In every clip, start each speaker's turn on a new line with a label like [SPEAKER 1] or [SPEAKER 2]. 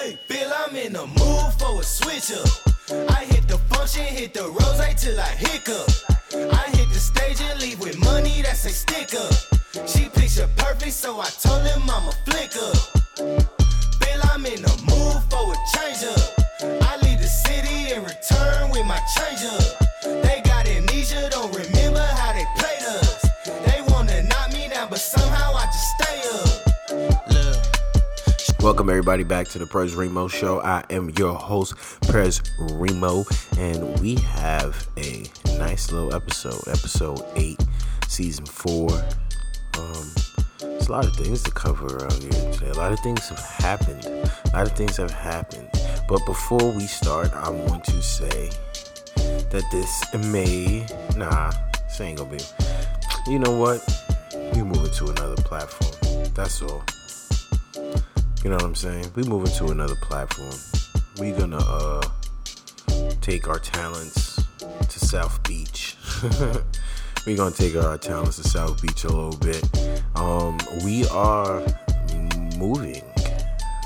[SPEAKER 1] Hey, Bill, I'm in the mood for a switch up. I hit the function, hit the rose till I hiccup. I hit the stage and leave with money that's a stick up. She picture perfect, so I told him I'm a flick up. Bill, I'm in the mood for a change up. I leave the city and return with my change up.
[SPEAKER 2] Welcome everybody back to the Prez Remo Show. I am your host, Prez Remo, and we have a nice little episode, episode eight, season four. Um, a lot of things to cover around here today. A lot of things have happened. A lot of things have happened. But before we start, I want to say that this may, nah, this ain't gonna be. You know what? We moving to another platform. That's all. You know what I'm saying? We moving to another platform. We gonna uh take our talents to South Beach. we gonna take our talents to South Beach a little bit. Um, we are moving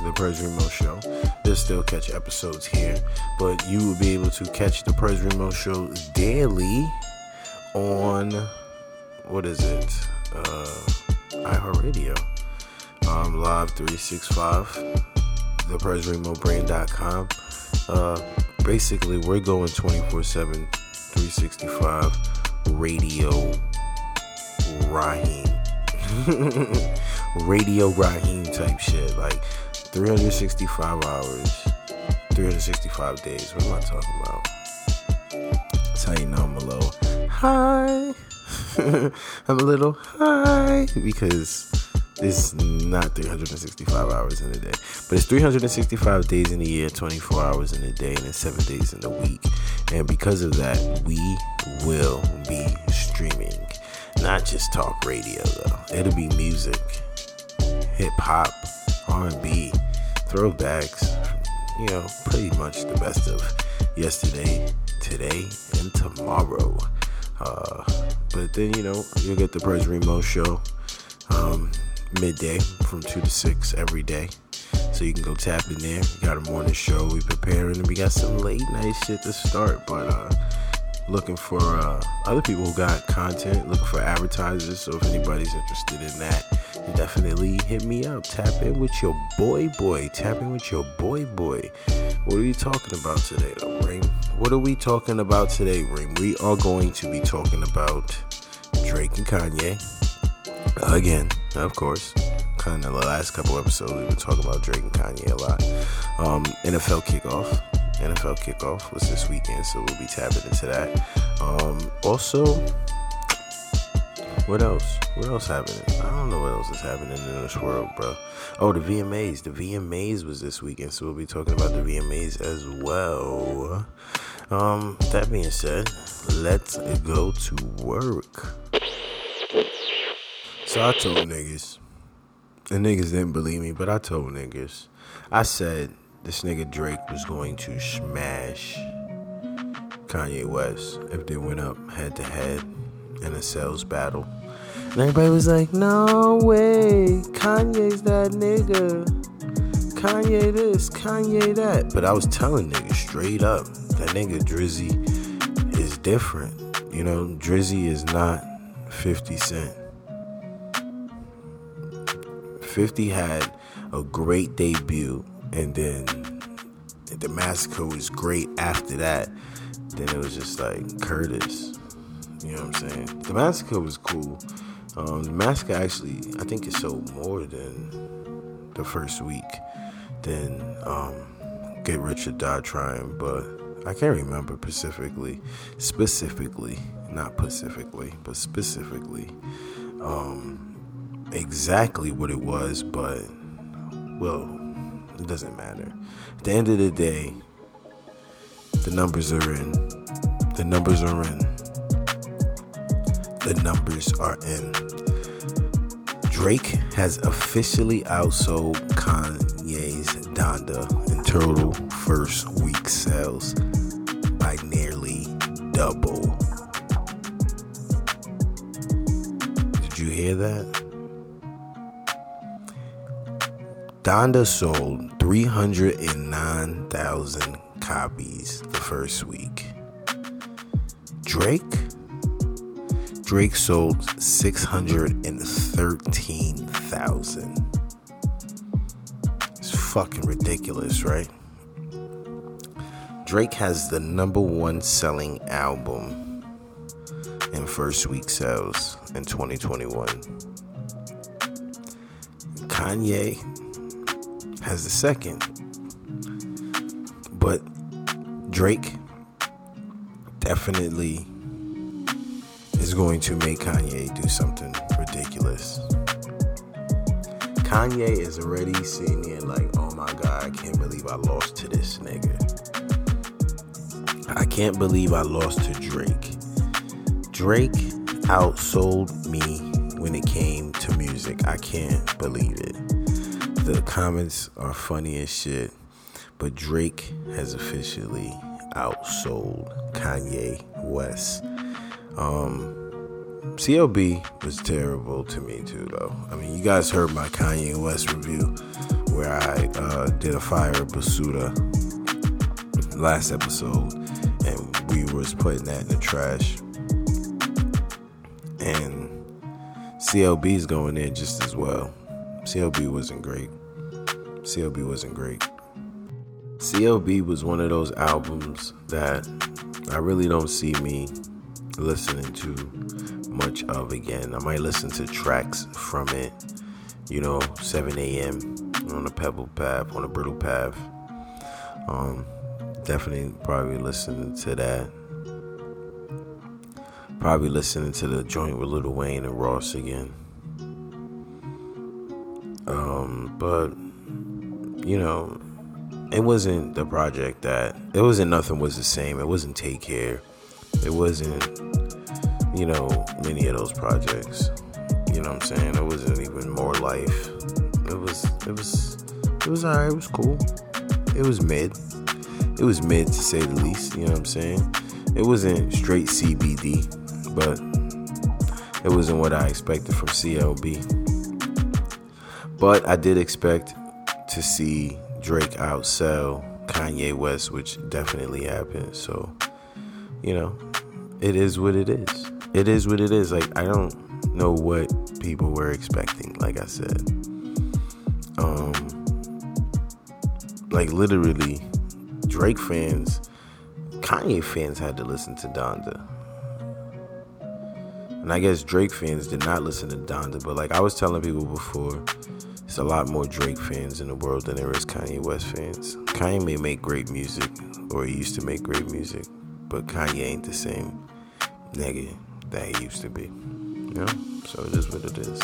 [SPEAKER 2] the Prez Remo Show. There's still catch episodes here, but you will be able to catch the Prez Remo Show daily on what is it? Uh, iHeartRadio um, live 365 thepresremobrand.com uh basically we're going 24 7 365 radio Raheem. Radio Raheem type shit like 365 hours 365 days. What am I talking about? That's how you know I'm a little high. I'm a little high because it's not 365 hours in a day, but it's 365 days in a year, 24 hours in a day, and then seven days in a week. And because of that, we will be streaming, not just talk radio though. It'll be music, hip hop, R&B, throwbacks. You know, pretty much the best of yesterday, today, and tomorrow. Uh, but then you know you'll get the Prez Remo show. Um, midday from 2 to 6 every day. So you can go tap in there. We got a morning show. We preparing and we got some late night shit to start. But uh looking for uh other people who got content, looking for advertisers. So if anybody's interested in that, definitely hit me up. Tap in with your boy boy. Tap in with your boy boy. What are we talking about today though, Ring? What are we talking about today, Ring? We are going to be talking about Drake and Kanye again, of course. Kind of the last couple episodes, we've been talking about Drake and Kanye a lot. Um, NFL kickoff. NFL kickoff was this weekend, so we'll be tapping into that. Um, also, what else? What else happening? I don't know what else is happening in this world, bro. Oh, the VMAs. The VMAs was this weekend, so we'll be talking about the VMAs as well. Um, that being said, let's go to work. So I told niggas, and niggas didn't believe me, but I told niggas, I said this nigga Drake was going to smash Kanye West if they went up head to head in a sales battle. And everybody was like, no way, Kanye's that nigga. Kanye this, Kanye that. But I was telling niggas straight up, that nigga Drizzy is different. You know, Drizzy is not 50 Cent. 50 had a great debut, and then the massacre was great after that. Then it was just like Curtis. You know what I'm saying? The massacre was cool. Um, the massacre actually, I think it sold more than the first week than um, Get Rich or Die Trying, but I can't remember specifically. Specifically, not specifically, but specifically. Um, exactly what it was, but well, it doesn't matter. At the end of the day, the numbers are in. The numbers are in. The numbers are in. Drake has officially outsold Kanye's Donda in total first week sales by nearly double. Did you hear that? Donda sold 309,000 copies the first week. Drake Drake sold 613,000. It's fucking ridiculous, right? Drake has the number one selling album in first week sales in 2021. Kanye has the second. But Drake definitely is going to make Kanye do something ridiculous. Kanye is already sitting here like, oh my god, I can't believe I lost to this nigga. I can't believe I lost to Drake. Drake outsold me when it came to music. I can't believe it. The comments are funny as shit, but Drake has officially outsold Kanye West. Um, CLB was terrible to me too, though. I mean, you guys heard my Kanye West review where I uh, did a fire Basuda last episode, and we was putting that in the trash. And CLB is going in just as well. CLB wasn't great. CLB wasn't great. CLB was one of those albums that I really don't see me listening to much of again. I might listen to tracks from it, you know, 7 a.m. on a pebble path, on a Bridle Path. Um, definitely probably listening to that. Probably listening to the joint with Lil Wayne and Ross again. But you know, it wasn't the project that it wasn't nothing was the same. It wasn't Take Care. It wasn't, you know, many of those projects. You know what I'm saying? It wasn't even more life. It was it was it was alright, it was cool. It was mid. It was mid to say the least, you know what I'm saying? It wasn't straight CBD, but it wasn't what I expected from CLB. But I did expect to see Drake outsell Kanye West, which definitely happened. So, you know, it is what it is. It is what it is. Like I don't know what people were expecting, like I said. Um like literally Drake fans, Kanye fans had to listen to Donda. And I guess Drake fans did not listen to Donda, but like I was telling people before, there's a lot more Drake fans in the world than there is Kanye West fans. Kanye may make great music, or he used to make great music, but Kanye ain't the same nigga that he used to be. You know? So it is what it is.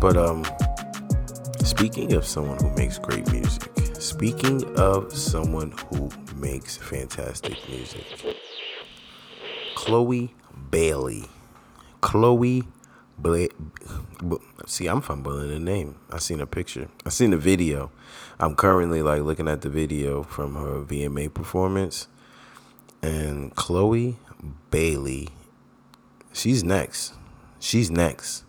[SPEAKER 2] But um speaking of someone who makes great music, speaking of someone who makes fantastic music, Chloe Bailey. Chloe Bla- See, I'm fumbling the name. I seen a picture. I seen a video. I'm currently like looking at the video from her VMA performance. And Chloe Bailey, she's next. She's next.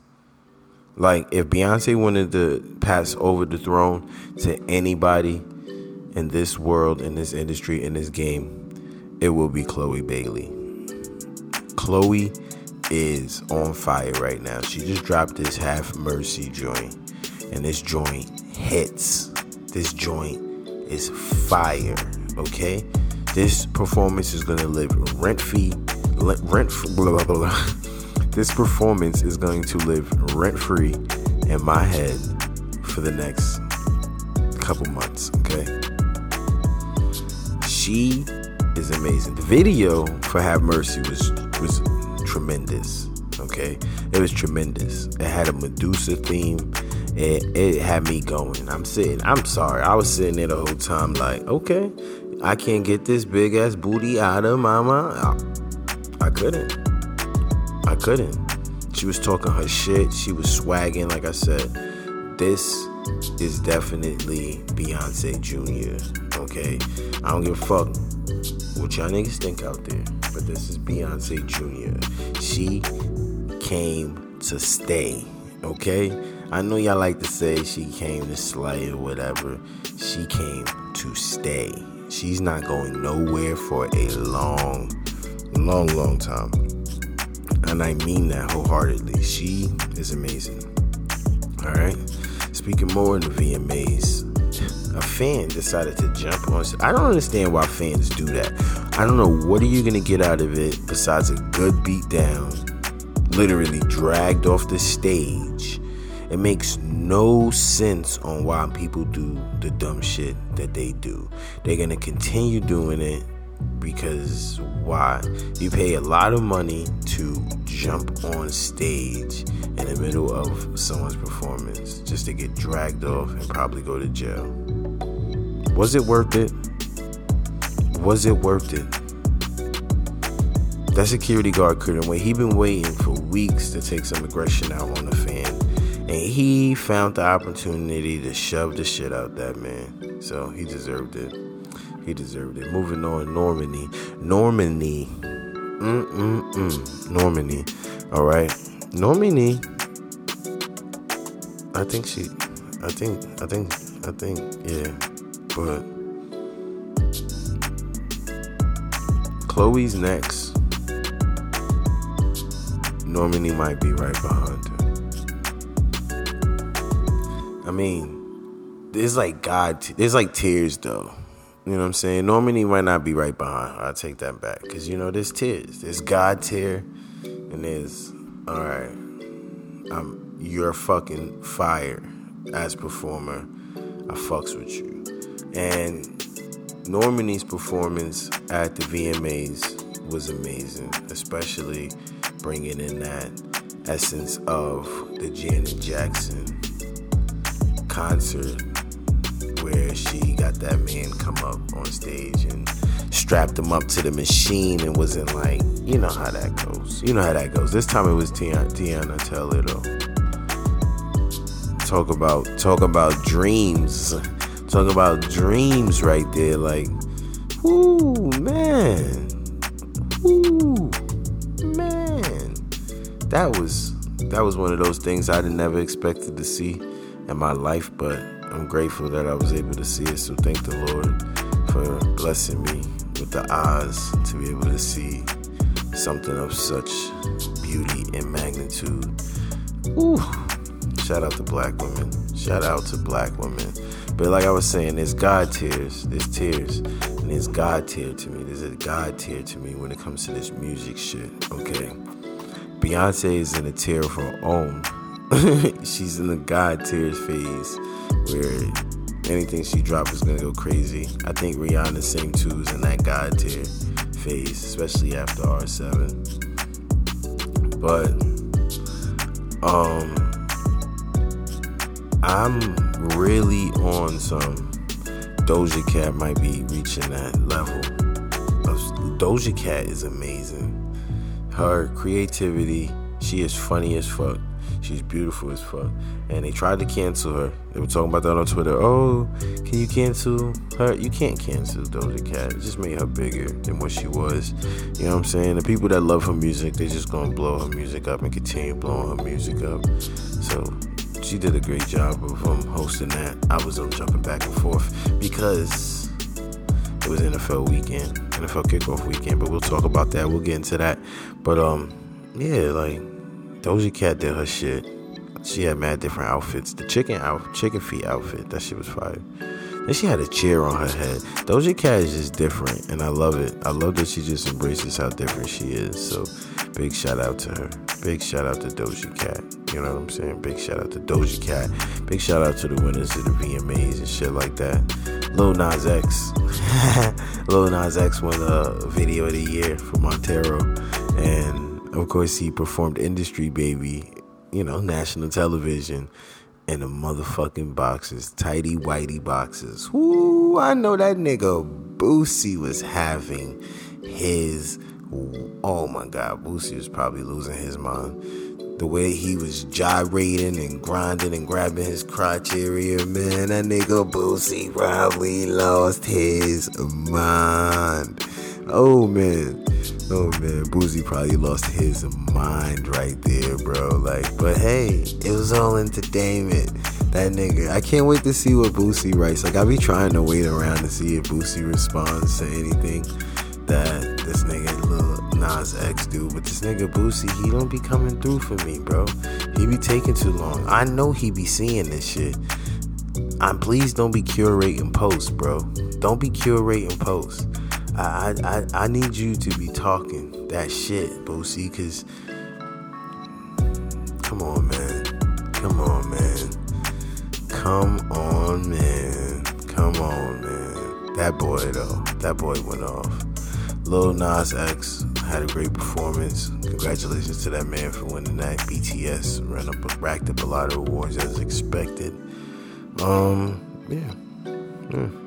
[SPEAKER 2] Like if Beyonce wanted to pass over the throne to anybody in this world, in this industry, in this game, it will be Chloe Bailey. Chloe is on fire right now. She just dropped this Have Mercy joint, and this joint hits. This joint is fire. Okay, this performance is gonna live rent free, rent blah blah blah. This performance is going to live rent free in my head for the next couple months. Okay, she is amazing. The video for Have Mercy was was tremendous. Okay, it was tremendous. It had a Medusa theme. It, it had me going. I'm sitting. I'm sorry. I was sitting there the whole time, like, okay, I can't get this big ass booty out of mama. I, couldn't. I couldn't. She was talking her shit. She was swagging. Like I said, this is definitely Beyonce Jr. Okay, I don't give a fuck what y'all niggas think out there, but this is Beyonce Jr. She came to stay. Okay, I know y'all like to say she came to slay or whatever. She came to stay. She's not going nowhere for a long, long, long time. And I mean that wholeheartedly. She is amazing. All right. Speaking more in the VMAs, a fan decided to jump on. I don't understand why fans do that. I don't know what are you gonna get out of it besides a good beat down, literally dragged off the stage. It makes no sense on why people do the dumb shit that they do. They're gonna continue doing it because why? You pay a lot of money to jump on stage in the middle of someone's performance just to get dragged off and probably go to jail. Was it worth it? Was it worth it? That security guard couldn't wait. He'd been waiting for weeks to take some aggression out on the fan. And he found the opportunity to shove the shit out that man. So he deserved it. He deserved it. Moving on, Normani. Normani. Mm-mm-mm. Normani. All right. Normani. I think she. I think. I think. I think. Yeah. But. Chloe's next. Normani might be right behind her. I mean, there's like God. There's like tears though. You know what I'm saying? Normani might not be right behind. I'll take that back. Because, you know, there's tears. There's God tier. And there's, all right, I'm, you're fucking fire as performer. I fucks with you. And Normani's performance at the VMAs was amazing. Especially bringing in that essence of the Janet Jackson concert where she got that man come up on stage and strapped him up to the machine and wasn't like, you know how that goes. You know how that goes. This time it was Teyana, Taylor. Talk about talk about dreams. Talk about dreams right there. Like, ooh man, ooh man. That was that was one of those things I never expected to see in my life, but I'm grateful that I was able to see it. So thank the Lord for blessing me with the eyes to be able to see something of such beauty and magnitude. Ooh. Shout out to black women. Shout out to black women. But like I was saying, there's God tears. There's tears. And there's God tier to me. There's a God tear to me when it comes to this music shit. Okay. Beyonce is in a tear of her own. She's in the God tears phase where anything she drops is gonna go crazy. I think Rihanna same too is in that God tier phase, especially after R7. But um I'm really on some Doja Cat might be reaching that level. Doja Cat is amazing. Her creativity, she is funny as fuck. She's beautiful as fuck. And they tried to cancel her. They were talking about that on Twitter. Oh, can you cancel her? You can't cancel Doja Cat. It just made her bigger than what she was. You know what I'm saying? The people that love her music, they're just gonna blow her music up and continue blowing her music up. So she did a great job of um, hosting that. I was um, jumping back and forth because it was NFL weekend, NFL kickoff weekend. But we'll talk about that. We'll get into that. But um, yeah, like Doja Cat did her shit. She had mad different outfits. The chicken out, chicken feet outfit, that shit was fire. Then she had a chair on her head. Doja Cat is just different, and I love it. I love that she just embraces how different she is. So, big shout out to her. Big shout out to Doja Cat. You know what I'm saying? Big shout out to Doja Cat. Big shout out to the winners of the VMAs and shit like that. Lil Nas X. Lil Nas X won a video of the year for Montero, and of course, he performed Industry Baby, you know, national television in the motherfucking boxes, tidy whitey boxes. Whoo, I know that nigga Boosie was having his. Oh my God, Boosie was probably losing his mind. The way he was gyrating and grinding and grabbing his crotch area, man, that nigga Boosie probably lost his mind. oh man. Oh man, Boosie probably lost his mind right there, bro. Like, but hey, it was all entertainment. That nigga, I can't wait to see what Boosie writes. Like, I be trying to wait around to see if Boosie responds to anything that this nigga Lil Nas X do. But this nigga Boosie, he don't be coming through for me, bro. He be taking too long. I know he be seeing this shit. I'm please don't be curating posts, bro. Don't be curating posts. I, I I need you to be talking that shit, Boosie, cause come on, man. Come on, man. Come on, man. Come on, man. That boy though, that boy went off. Lil Nas X had a great performance. Congratulations to that man for winning that. BTS ran up, racked up a lot of awards as expected. Um, yeah. yeah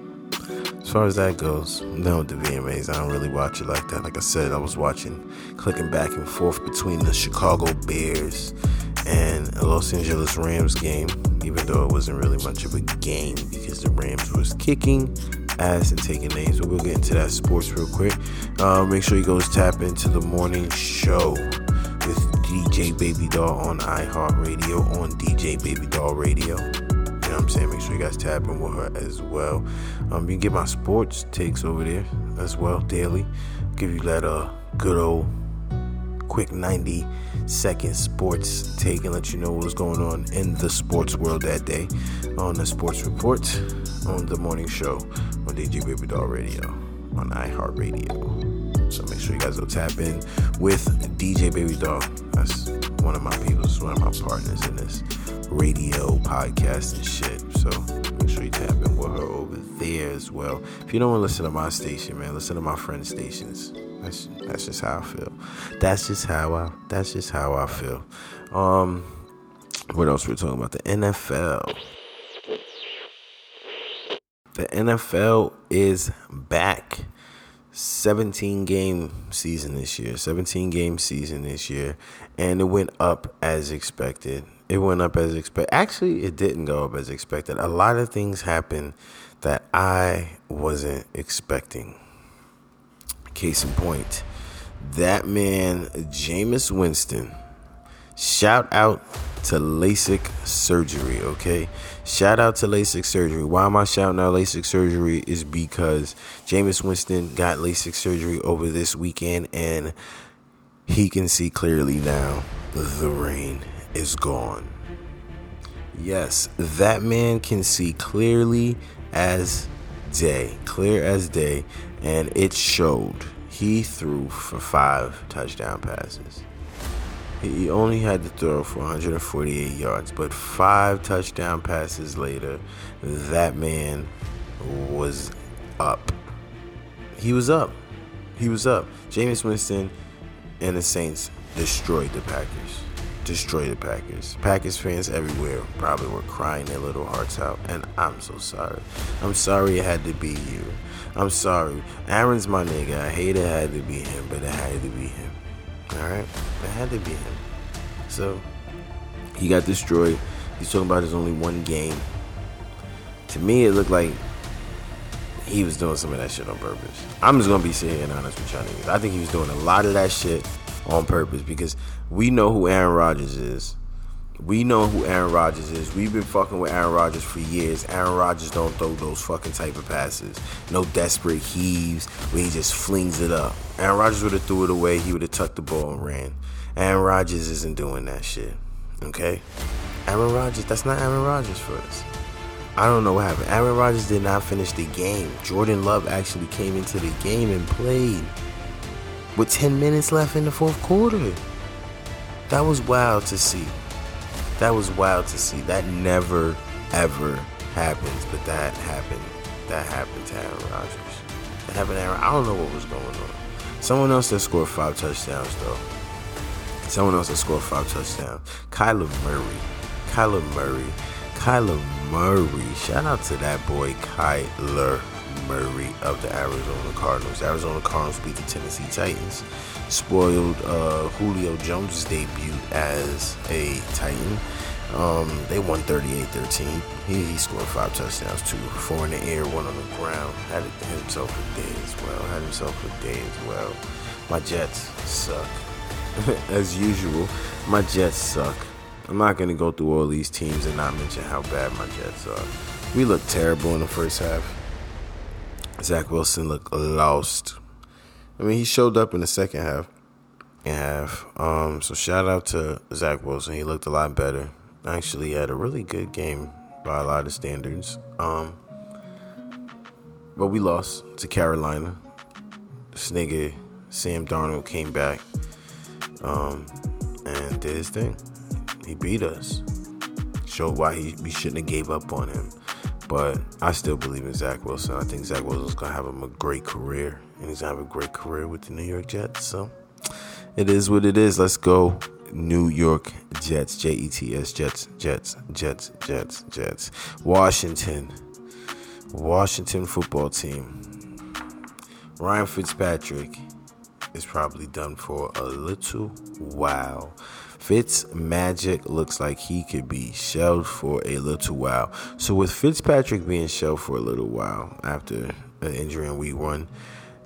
[SPEAKER 2] as far as that goes, no, the VMAs, I don't really watch it like that. Like I said, I was watching, clicking back and forth between the Chicago Bears and a Los Angeles Rams game, even though it wasn't really much of a game because the Rams was kicking ass and taking names. But we'll get into that sports real quick. Uh, make sure you go tap into the morning show with DJ Baby Doll on iHeartRadio on DJ Baby Doll Radio I'm saying? Make sure you guys tap in with her as well. Um, you can get my sports takes over there as well daily. Give you that uh good old quick 90 second sports take and let you know what's going on in the sports world that day on the sports report on the morning show on DJ Baby Doll Radio on iHeartRadio. So make sure you guys go tap in with DJ Baby Doll. That's one of my people, one of my partners in this radio, podcast, and shit. So make sure you tap in with her over there as well. If you don't want to listen to my station, man, listen to my friend's stations. That's that's just how I feel. That's just how I that's just how I feel. Um what else we're talking about? The NFL. The NFL is back. 17 game season this year. 17 game season this year. And it went up as expected it went up as expected. Actually, it didn't go up as expected. A lot of things happened that I wasn't expecting. Case in point, that man, Jameis Winston, shout out to LASIK surgery, okay? Shout out to LASIK surgery. Why am I shouting out LASIK surgery? Is because Jameis Winston got LASIK surgery over this weekend and he can see clearly now. The rain is gone. Yes, that man can see clearly as day, clear as day, and it showed. He threw for five touchdown passes. He only had to throw for 148 yards, but five touchdown passes later, that man was up. He was up. He was up. Jameis Winston and the Saints destroyed the Packers destroy the Packers. Packers fans everywhere probably were crying their little hearts out, and I'm so sorry. I'm sorry it had to be you. I'm sorry. Aaron's my nigga. I hate it had to be him, but it had to be him. Alright? It had to be him. So, he got destroyed. He's talking about his only one game. To me, it looked like he was doing some of that shit on purpose. I'm just gonna be saying honest with y'all niggas. I think he was doing a lot of that shit on purpose because we know who Aaron Rodgers is. We know who Aaron Rodgers is. We've been fucking with Aaron Rodgers for years. Aaron Rodgers don't throw those fucking type of passes. No desperate heaves where he just flings it up. Aaron Rodgers would have threw it away. He would have tucked the ball and ran. Aaron Rodgers isn't doing that shit. Okay? Aaron Rodgers, that's not Aaron Rodgers for us. I don't know what happened. Aaron Rodgers did not finish the game. Jordan Love actually came into the game and played with 10 minutes left in the fourth quarter. That was wild to see. That was wild to see. That never, ever happens, but that happened. That happened to Aaron Rodgers. That happened to Aaron. I don't know what was going on. Someone else that scored five touchdowns, though. Someone else that scored five touchdowns. Kyler Murray. Kyler Murray. Kyler Murray. Shout out to that boy, Kyler Murray of the Arizona Cardinals. Arizona Cardinals beat the Tennessee Titans. Spoiled uh, Julio Jones' debut as a Titan. Um, they won 38-13. He, he scored five touchdowns, two, four in the air, one on the ground. Had himself a day as well. Had himself a day as well. My Jets suck. as usual, my Jets suck. I'm not gonna go through all these teams and not mention how bad my Jets are. We looked terrible in the first half. Zach Wilson looked lost. I mean, he showed up in the second half. Half. Um, so shout out to Zach Wilson. He looked a lot better actually had a really good game by a lot of standards. Um, but we lost to Carolina. This nigga Sam Darnold came back um, and did his thing. He beat us. Showed why he, we shouldn't have gave up on him. But I still believe in Zach Wilson. I think Zach Wilson's gonna have him a great career, and he's gonna have a great career with the New York Jets. So it is what it is. Let's go. New York Jets, J E T S, Jets, Jets, Jets, Jets, Jets. Washington, Washington football team. Ryan Fitzpatrick is probably done for a little while. Fitz Magic looks like he could be shelved for a little while. So with Fitzpatrick being shelved for a little while after an injury in week one,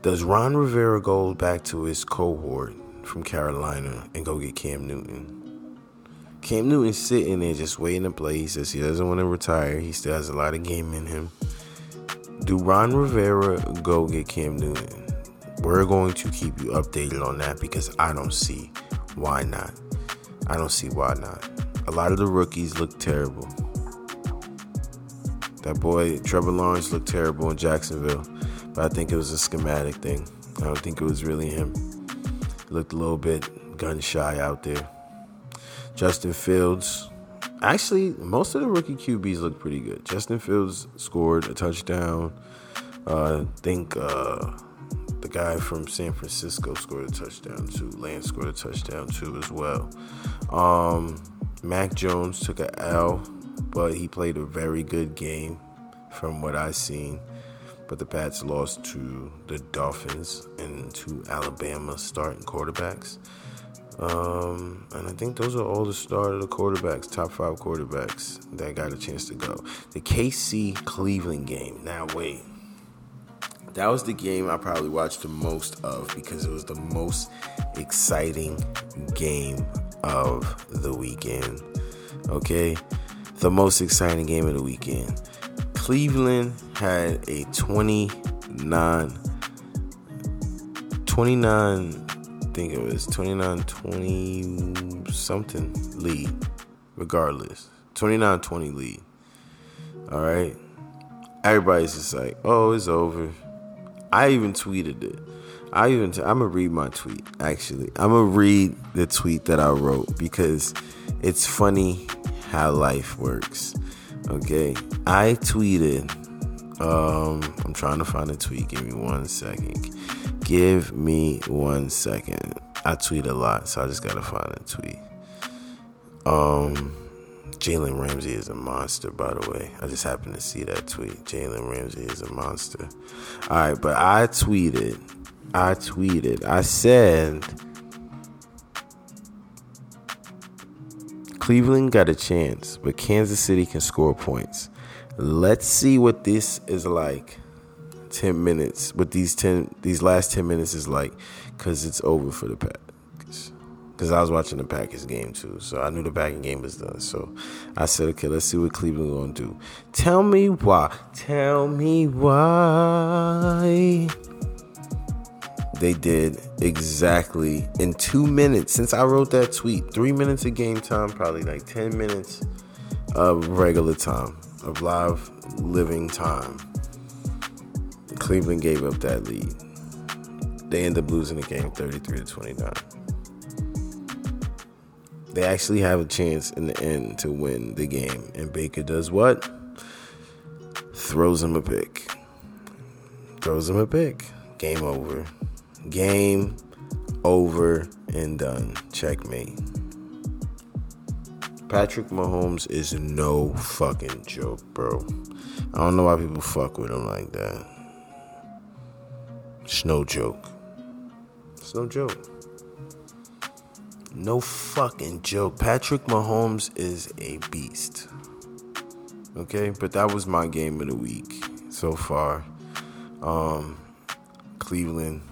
[SPEAKER 2] does Ron Rivera go back to his cohort from Carolina and go get Cam Newton. Cam Newton's sitting there just waiting to play. He says he doesn't want to retire. He still has a lot of game in him. Do Ron Rivera go get Cam Newton? We're going to keep you updated on that because I don't see why not. I don't see why not. A lot of the rookies look terrible. That boy Trevor Lawrence looked terrible in Jacksonville, but I think it was a schematic thing. I don't think it was really him. Looked a little bit gun shy out there. Justin Fields. Actually, most of the rookie QBs look pretty good. Justin Fields scored a touchdown. Uh, I think uh, guy from San Francisco scored a touchdown too. Lance scored a touchdown too as well. Um, Mac Jones took a L, but he played a very good game from what I've seen but the Pats lost to the Dolphins and to Alabama starting quarterbacks. Um, and I think those are all the start of the quarterbacks, top five quarterbacks that got a chance to go. The KC Cleveland game. Now, wait. That was the game I probably watched the most of because it was the most exciting game of the weekend. Okay? The most exciting game of the weekend. Cleveland had a 29 29 I think it was 29 20 something lead regardless 29 20 lead all right everybody's just like oh it's over I even tweeted it I even t- I'm gonna read my tweet actually I'm gonna read the tweet that I wrote because it's funny how life works Okay, I tweeted. Um, I'm trying to find a tweet. Give me one second. Give me one second. I tweet a lot, so I just gotta find a tweet. Um, Jalen Ramsey is a monster, by the way. I just happened to see that tweet. Jalen Ramsey is a monster. All right, but I tweeted. I tweeted. I said Cleveland got a chance, but Kansas City can score points. Let's see what this is like. 10 minutes, what these 10 these last 10 minutes is like cuz it's over for the Packers. Cuz I was watching the Packers game too. So I knew the Packers game was done. So I said, "Okay, let's see what Cleveland to do." Tell me why. Tell me why they did exactly in two minutes since I wrote that tweet. Three minutes of game time, probably like 10 minutes of regular time, of live living time. Cleveland gave up that lead. They end up losing the game 33 to 29. They actually have a chance in the end to win the game. And Baker does what? Throws him a pick. Throws him a pick. Game over. Game over and done. Checkmate. Patrick Mahomes is no fucking joke, bro. I don't know why people fuck with him like that. It's no joke. It's no joke. No fucking joke. Patrick Mahomes is a beast. Okay, but that was my game of the week so far. Um, Cleveland,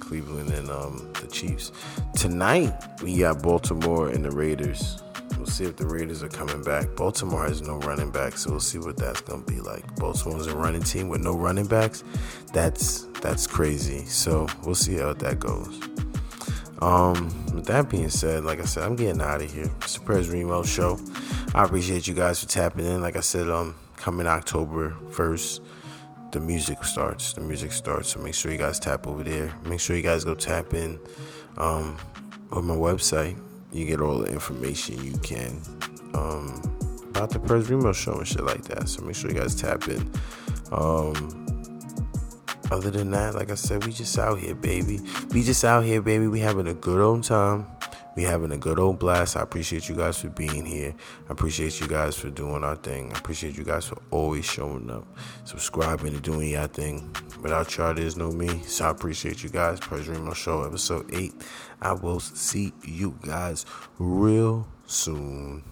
[SPEAKER 2] Cleveland, and um, the Chiefs. Tonight we got Baltimore and the Raiders. We'll see if the Raiders are coming back. Baltimore has no running back, so we'll see what that's gonna be like. Baltimore's a running team with no running backs. That's that's crazy. So we'll see how that goes. Um, with that being said, like I said, I'm getting out of here. It's the Prez Remo show. I appreciate you guys for tapping in. Like I said, um, coming October 1st, the music starts. The music starts. So make sure you guys tap over there. Make sure you guys go tap in um, on my website. You get all the information you can um, about the Prez Remo show and shit like that. So make sure you guys tap in. Um, other than that, like I said, we just out here, baby. We just out here, baby. We having a good old time. We having a good old blast. I appreciate you guys for being here. I appreciate you guys for doing our thing. I appreciate you guys for always showing up, subscribing, and doing your thing. Without y'all, there's no me. So I appreciate you guys. Prez Remo Show, episode 8. I will see you guys real soon.